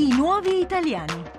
I nuovi italiani.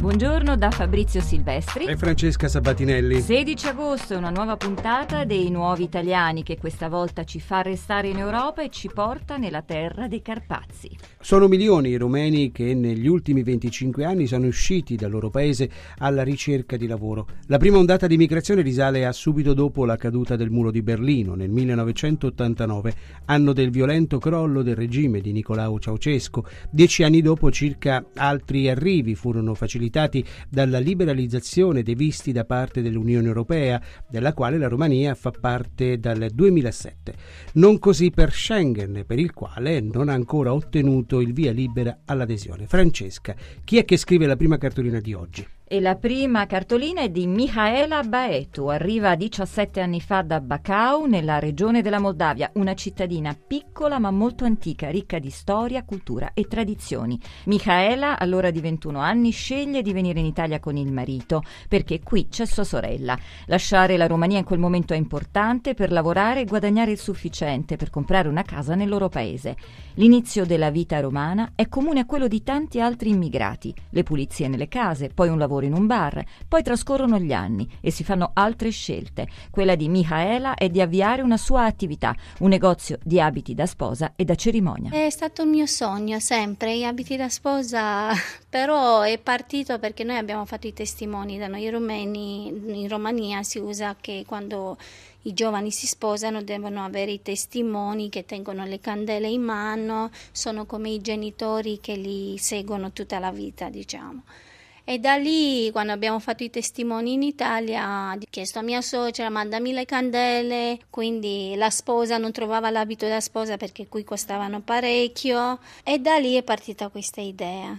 Buongiorno da Fabrizio Silvestri e Francesca Sabatinelli. 16 agosto è una nuova puntata dei Nuovi Italiani che questa volta ci fa restare in Europa e ci porta nella terra dei Carpazi. Sono milioni i rumeni che negli ultimi 25 anni sono usciti dal loro paese alla ricerca di lavoro. La prima ondata di migrazione risale a subito dopo la caduta del muro di Berlino nel 1989, anno del violento crollo del regime di Nicolao Ceausescu. Dieci anni dopo circa altri arrivi furono facilitati facilitati dalla liberalizzazione dei visti da parte dell'Unione Europea, della quale la Romania fa parte dal 2007. Non così per Schengen, per il quale non ha ancora ottenuto il via libera all'adesione. Francesca, chi è che scrive la prima cartolina di oggi? E la prima cartolina è di Mihaela Baetu, arriva 17 anni fa da Bacău, nella regione della Moldavia, una cittadina piccola ma molto antica, ricca di storia, cultura e tradizioni. Mihaela, all'ora di 21 anni, sceglie di venire in Italia con il marito, perché qui c'è sua sorella. Lasciare la Romania in quel momento è importante per lavorare e guadagnare il sufficiente per comprare una casa nel loro paese. L'inizio della vita romana è comune a quello di tanti altri immigrati, le pulizie nelle case, poi un lavoro lavoro in un bar, poi trascorrono gli anni e si fanno altre scelte. Quella di Mihaela è di avviare una sua attività, un negozio di abiti da sposa e da cerimonia. È stato un mio sogno sempre, gli abiti da sposa, però è partito perché noi abbiamo fatto i testimoni da noi rumeni, in Romania si usa che quando i giovani si sposano devono avere i testimoni che tengono le candele in mano, sono come i genitori che li seguono tutta la vita, diciamo. E da lì, quando abbiamo fatto i testimoni in Italia, ho chiesto a mia suocera, mandami le candele, quindi la sposa non trovava l'abito da sposa perché qui costavano parecchio. E da lì è partita questa idea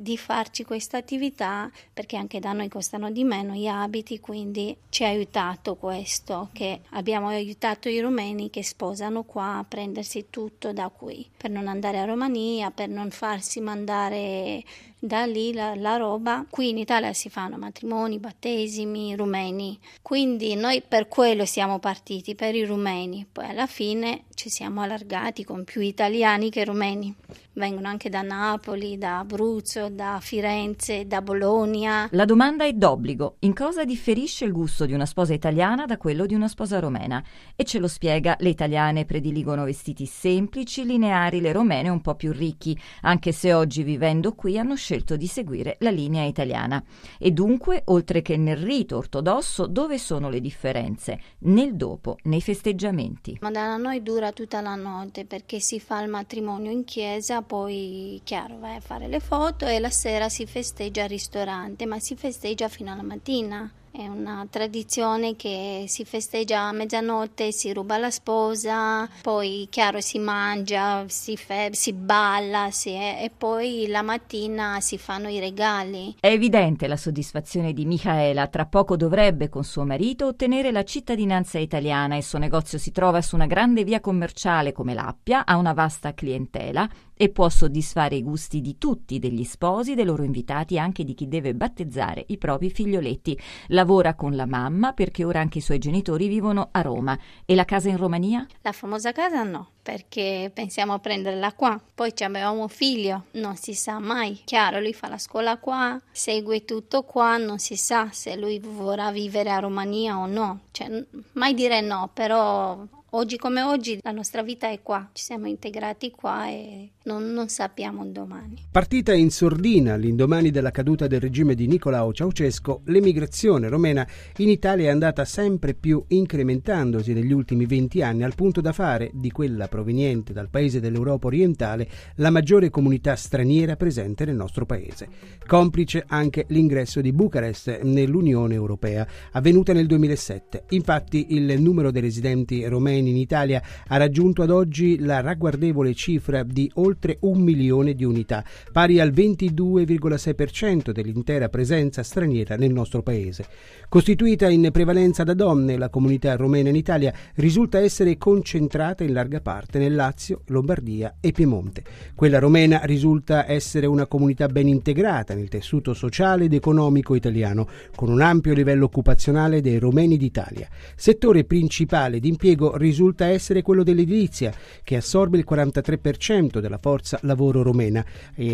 di farci questa attività perché anche da noi costano di meno gli abiti, quindi ci ha aiutato questo, che abbiamo aiutato i rumeni che sposano qua a prendersi tutto da qui, per non andare a Romania, per non farsi mandare da lì la, la, roba. Qui in Italia si fanno matrimoni, battesimi, rumeni, quindi noi per quello siamo partiti, per i rumeni, poi alla fine ci siamo allargati con più italiani che rumeni vengono anche da Napoli, da Abruzzo, da Firenze, da Bologna. La domanda è d'obbligo. In cosa differisce il gusto di una sposa italiana da quello di una sposa romena? E ce lo spiega, le italiane prediligono vestiti semplici, lineari, le romene un po' più ricchi, anche se oggi vivendo qui hanno scelto di seguire la linea italiana. E dunque, oltre che nel rito ortodosso, dove sono le differenze? Nel dopo, nei festeggiamenti. Ma da noi dura tutta la notte perché si fa il matrimonio in chiesa poi chiaro vai a fare le foto e la sera si festeggia al ristorante, ma si festeggia fino alla mattina. È una tradizione che si festeggia a mezzanotte, si ruba la sposa, poi chiaro si mangia, si, fe- si balla si è, e poi la mattina si fanno i regali. È evidente la soddisfazione di Michaela, tra poco dovrebbe con suo marito ottenere la cittadinanza italiana. Il suo negozio si trova su una grande via commerciale come l'Appia, ha una vasta clientela e può soddisfare i gusti di tutti, degli sposi, dei loro invitati e anche di chi deve battezzare i propri figlioletti. Lavora con la mamma perché ora anche i suoi genitori vivono a Roma. E la casa in Romania? La famosa casa no, perché pensiamo a prenderla qua. Poi abbiamo un figlio, non si sa mai. Chiaro, lui fa la scuola qua, segue tutto qua, non si sa se lui vorrà vivere a Romania o no. Cioè, mai dire no, però Oggi come oggi la nostra vita è qua, ci siamo integrati qua e non, non sappiamo domani. Partita in sordina l'indomani della caduta del regime di Nicolao Ceausescu, l'emigrazione romena in Italia è andata sempre più incrementandosi negli ultimi 20 anni al punto da fare di quella proveniente dal paese dell'Europa orientale la maggiore comunità straniera presente nel nostro paese. Complice anche l'ingresso di Bucarest nell'Unione Europea, avvenuta nel 2007. Infatti il numero dei residenti romeni in Italia ha raggiunto ad oggi la ragguardevole cifra di oltre un milione di unità, pari al 22,6% dell'intera presenza straniera nel nostro paese. Costituita in prevalenza da donne, la comunità romena in Italia risulta essere concentrata in larga parte nel Lazio, Lombardia e Piemonte. Quella romena risulta essere una comunità ben integrata nel tessuto sociale ed economico italiano, con un ampio livello occupazionale dei romeni d'Italia. Settore principale d'impiego risulta risulta essere quello dell'edilizia, che assorbe il 43% della forza lavoro romena,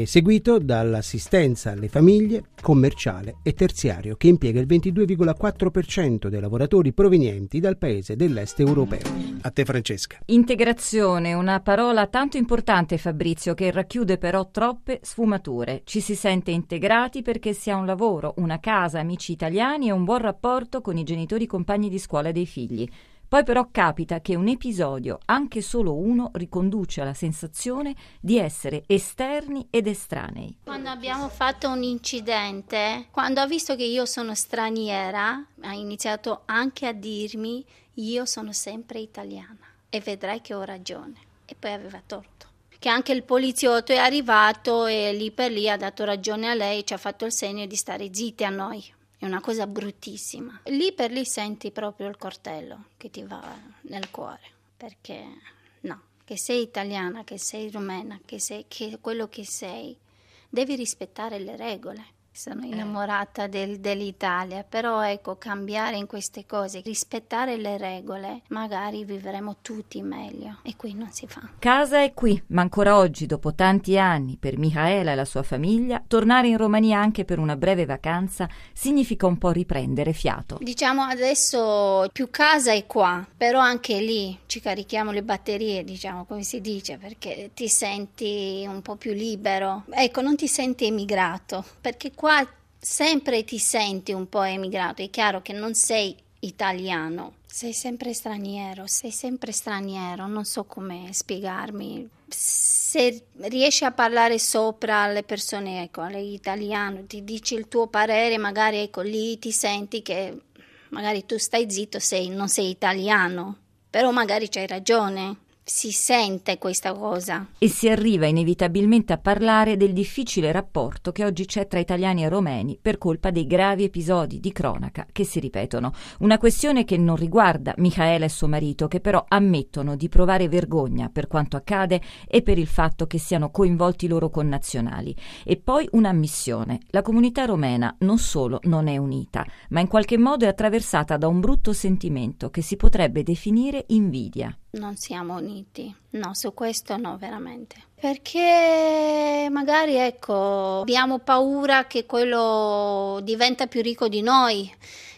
seguito dall'assistenza alle famiglie, commerciale e terziario, che impiega il 22,4% dei lavoratori provenienti dal paese dell'est europeo. A te Francesca. Integrazione, una parola tanto importante Fabrizio che racchiude però troppe sfumature. Ci si sente integrati perché si ha un lavoro, una casa, amici italiani e un buon rapporto con i genitori compagni di scuola dei figli. Poi però capita che un episodio, anche solo uno, riconduce alla sensazione di essere esterni ed estranei. Quando abbiamo fatto un incidente, quando ha visto che io sono straniera, ha iniziato anche a dirmi io sono sempre italiana e vedrai che ho ragione. E poi aveva torto. Che anche il poliziotto è arrivato e lì per lì ha dato ragione a lei, ci ha fatto il segno di stare zitti a noi. È una cosa bruttissima. Lì per lì senti proprio il coltello che ti va nel cuore. Perché no, che sei italiana, che sei rumena, che sei che quello che sei, devi rispettare le regole sono eh. innamorata del, dell'Italia, però ecco, cambiare in queste cose, rispettare le regole, magari vivremo tutti meglio e qui non si fa. Casa è qui, ma ancora oggi, dopo tanti anni, per Michaela e la sua famiglia, tornare in Romania anche per una breve vacanza significa un po' riprendere fiato. Diciamo adesso più casa è qua, però anche lì ci carichiamo le batterie, diciamo come si dice, perché ti senti un po' più libero. Ecco, non ti senti emigrato, perché qua qua sempre ti senti un po' emigrato, è chiaro che non sei italiano, sei sempre straniero, sei sempre straniero, non so come spiegarmi. Se riesci a parlare sopra alle persone, ecco, all'italiano, ti dici il tuo parere, magari ecco lì ti senti che magari tu stai zitto, sei, non sei italiano, però magari c'hai ragione si sente questa cosa. E si arriva inevitabilmente a parlare del difficile rapporto che oggi c'è tra italiani e romeni per colpa dei gravi episodi di cronaca che si ripetono. Una questione che non riguarda Michaela e suo marito, che però ammettono di provare vergogna per quanto accade e per il fatto che siano coinvolti i loro connazionali. E poi un'ammissione. La comunità romena non solo non è unita, ma in qualche modo è attraversata da un brutto sentimento che si potrebbe definire invidia non siamo uniti. No, su questo no, veramente. Perché magari, ecco, abbiamo paura che quello diventa più ricco di noi,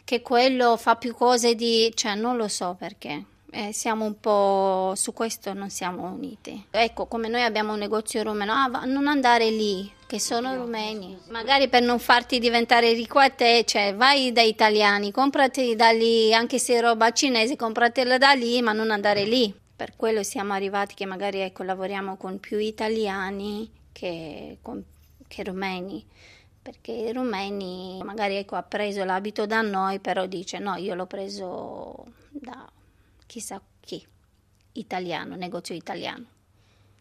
che quello fa più cose di... cioè non lo so perché. Eh, siamo un po' su questo non siamo uniti. Ecco, come noi abbiamo un negozio rumeno, ah, non andare lì, che sono rumeni. Magari per non farti diventare ricco a te, cioè vai da italiani, comprati da lì, anche se è roba cinese, compratela da lì, ma non andare lì. Per quello siamo arrivati che magari ecco, lavoriamo con più italiani che, con, che rumeni. Perché i rumeni magari ecco, ha preso l'abito da noi, però dice no, io l'ho preso da chissà chi, italiano, negozio italiano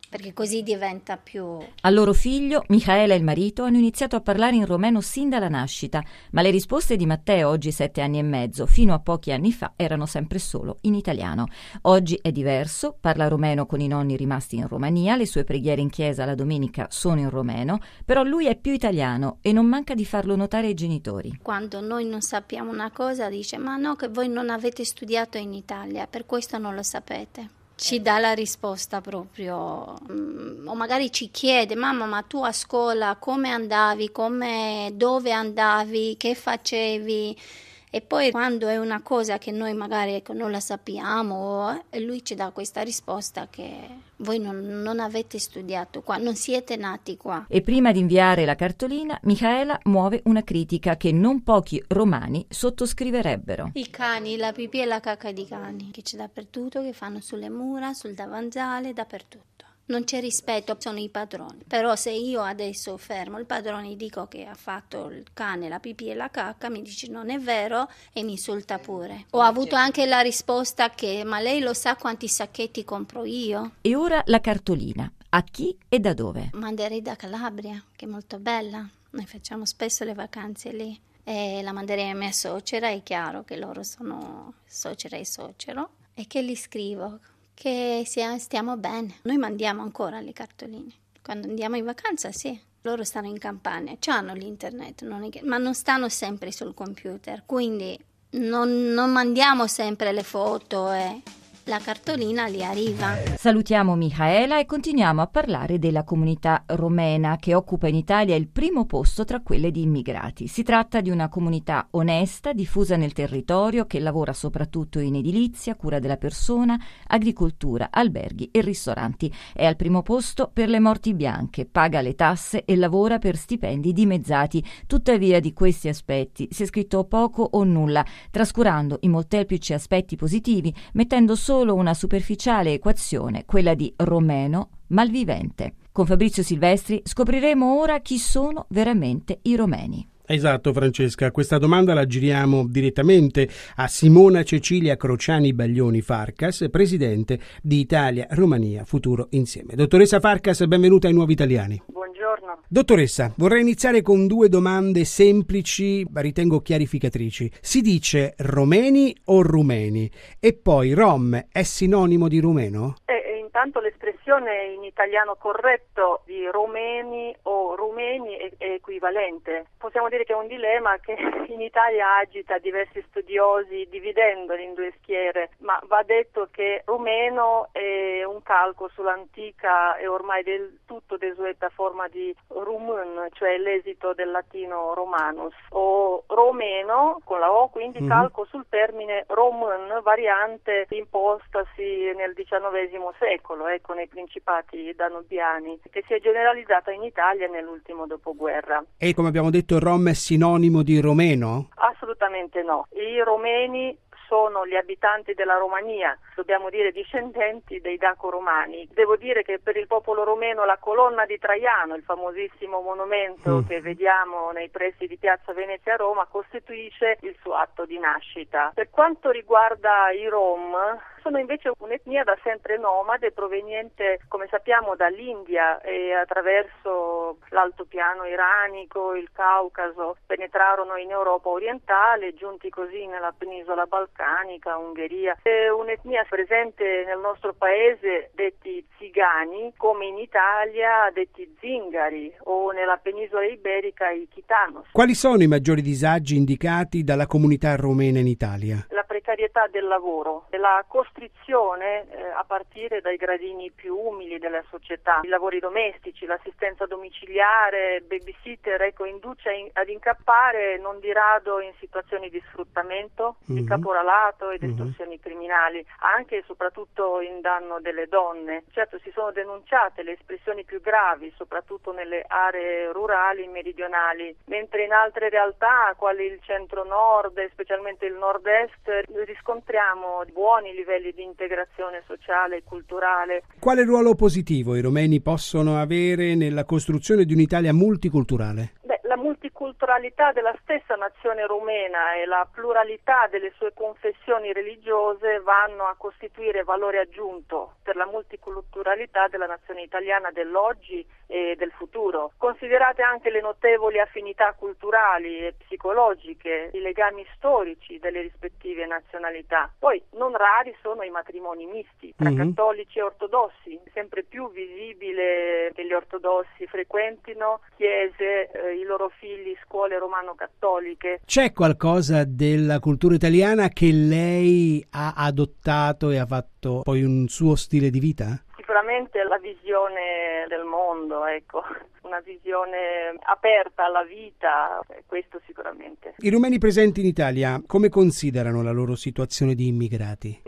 perché così diventa più... Al loro figlio, Michaela e il marito hanno iniziato a parlare in romeno sin dalla nascita, ma le risposte di Matteo, oggi sette anni e mezzo, fino a pochi anni fa, erano sempre solo in italiano. Oggi è diverso, parla romeno con i nonni rimasti in Romania, le sue preghiere in chiesa la domenica sono in romeno, però lui è più italiano e non manca di farlo notare ai genitori. Quando noi non sappiamo una cosa dice ma no che voi non avete studiato in Italia, per questo non lo sapete ci dà la risposta proprio, mm, o magari ci chiede, mamma, ma tu a scuola come andavi, come, dove andavi, che facevi? E poi quando è una cosa che noi magari ecco, non la sappiamo, eh, lui ci dà questa risposta che voi non, non, avete studiato qua, non siete nati qua. E prima di inviare la cartolina, Michaela muove una critica che non pochi romani sottoscriverebbero. I cani, la pipì e la cacca di cani, che c'è dappertutto, che fanno sulle mura, sul davanzale, dappertutto non c'è rispetto, sono i padroni. Però se io adesso fermo il padrone e dico che ha fatto il cane, la pipì e la cacca, mi dice non è vero e mi insulta pure. Ho avuto anche la risposta che ma lei lo sa quanti sacchetti compro io? E ora la cartolina. A chi e da dove? Manderei da Calabria, che è molto bella. Noi facciamo spesso le vacanze lì. E la manderei a mia suocera, è chiaro che loro sono suocera e suocero. E che gli scrivo? Che stiamo bene. Noi mandiamo ancora le cartoline. Quando andiamo in vacanza, sì. Loro stanno in campagna, hanno l'internet, non che, ma non stanno sempre sul computer, quindi non, non mandiamo sempre le foto. Eh. La cartolina li arriva. Salutiamo Michaela e continuiamo a parlare della comunità romena che occupa in Italia il primo posto tra quelle di immigrati. Si tratta di una comunità onesta, diffusa nel territorio, che lavora soprattutto in edilizia, cura della persona, agricoltura, alberghi e ristoranti. È al primo posto per le morti bianche, paga le tasse e lavora per stipendi dimezzati. Tuttavia di questi aspetti si è scritto poco o nulla, trascurando i molteplici aspetti positivi, mettendo solo una superficiale equazione, quella di romeno malvivente. Con Fabrizio Silvestri scopriremo ora chi sono veramente i romeni. Esatto Francesca, questa domanda la giriamo direttamente a Simona Cecilia Crociani Baglioni Farcas, presidente di Italia Romania Futuro Insieme. Dottoressa Farcas, benvenuta ai Nuovi Italiani. Buongiorno. Dottoressa, vorrei iniziare con due domande semplici, ma ritengo chiarificatrici. Si dice romeni o rumeni? E poi rom è sinonimo di rumeno? Eh, intanto l'espressione in italiano corretto di romeni o rumeni è, è equivalente. Possiamo dire che è un dilemma che in Italia agita diversi studiosi dividendoli in due schiere, ma va detto che rumeno è un calco sull'antica e ormai del tutto desueta forma di rumun, cioè l'esito del latino romanus, o romeno con la O, quindi mm-hmm. calco sul termine romun, variante impostasi nel XIX secolo, ecco, nei principati danubiani, che si è generalizzata in Italia nell'ultimo dopoguerra. E come abbiamo detto, Rom è sinonimo di romeno? Assolutamente no. I romeni sono gli abitanti della Romania, dobbiamo dire discendenti dei daco-romani. Devo dire che per il popolo romeno la colonna di Traiano, il famosissimo monumento mm. che vediamo nei pressi di Piazza Venezia a Roma, costituisce il suo atto di nascita. Per quanto riguarda i Rom, sono invece un'etnia da sempre nomade proveniente, come sappiamo, dall'India e attraverso l'altopiano iranico, il Caucaso, penetrarono in Europa orientale, giunti così nella penisola balcanica, Ungheria. È un'etnia presente nel nostro paese detti zigani, come in Italia detti zingari o nella penisola iberica i chitanos. Quali sono i maggiori disagi indicati dalla comunità romena in Italia? La precarietà del lavoro, la costrizione eh, a partire dai gradini più umili della società, i lavori domestici, l'assistenza domiciliare, babysitter, ecco, induce in, ad incappare non di rado in situazioni di sfruttamento, mm-hmm. di mhm. caporalato ed mhm. estorsioni mm-hmm. criminali, anche e soprattutto in danno delle donne. Certo si sono denunciate le espressioni più gravi, soprattutto nelle aree rurali meridionali, mentre in altre realtà, quali il centro-nord e specialmente il nord-est, riscontriamo buoni livelli di integrazione sociale e culturale. Quale ruolo positivo i romeni possono avere nella costruzione di un'Italia multiculturale? Multiculturalità della stessa nazione rumena e la pluralità delle sue confessioni religiose vanno a costituire valore aggiunto per la multiculturalità della nazione italiana dell'oggi e del futuro. Considerate anche le notevoli affinità culturali e psicologiche, i legami storici delle rispettive nazionalità. Poi non rari sono i matrimoni misti tra mm-hmm. cattolici e ortodossi, sempre più visibile che gli ortodossi frequentino chiese, eh, i loro figli scuole romano-cattoliche. C'è qualcosa della cultura italiana che lei ha adottato e ha fatto poi un suo stile di vita? Sicuramente la visione del mondo, ecco, una visione aperta alla vita, questo sicuramente. I rumeni presenti in Italia come considerano la loro situazione di immigrati?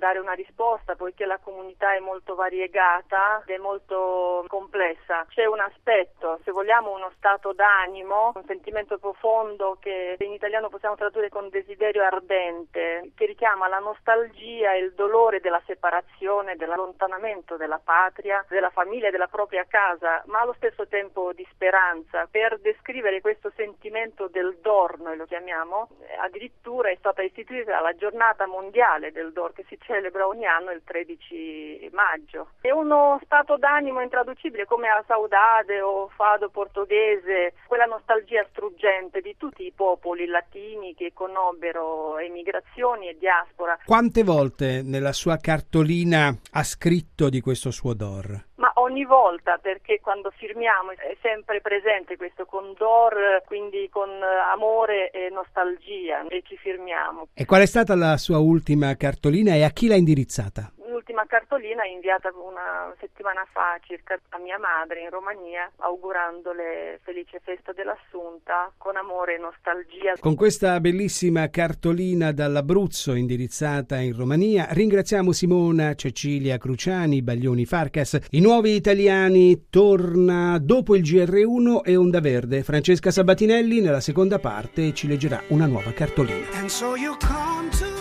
Dare una risposta poiché la comunità è molto variegata ed è molto complessa. C'è un aspetto, se vogliamo uno stato d'animo, un sentimento profondo che in italiano possiamo tradurre con desiderio ardente, che richiama la nostalgia e il dolore della separazione, dell'allontanamento della patria, della famiglia, della propria casa, ma allo stesso tempo di speranza. Per descrivere questo sentimento del DOR, noi lo chiamiamo, addirittura è stata istituita la giornata mondiale del DOR che si celebra ogni anno il 13 maggio. È uno stato d'animo intraducibile come a saudade o fado portoghese, quella nostalgia struggente di tutti i popoli latini che conobbero emigrazioni e diaspora. Quante volte nella sua cartolina ha scritto di questo suo Dor? Ma ogni volta perché quando firmiamo è sempre presente questo condor, quindi con amore e nostalgia e ci firmiamo. E qual è stata la sua ultima cartolina e a chi l'ha indirizzata? L'ultima cartolina inviata una settimana fa circa a mia madre in Romania augurandole felice festa dell'Assunta con amore e nostalgia. Con questa bellissima cartolina dall'Abruzzo indirizzata in Romania ringraziamo Simona, Cecilia Cruciani, Baglioni Farcas. I nuovi italiani torna dopo il GR1 e Onda Verde. Francesca Sabatinelli nella seconda parte ci leggerà una nuova cartolina. And so you come to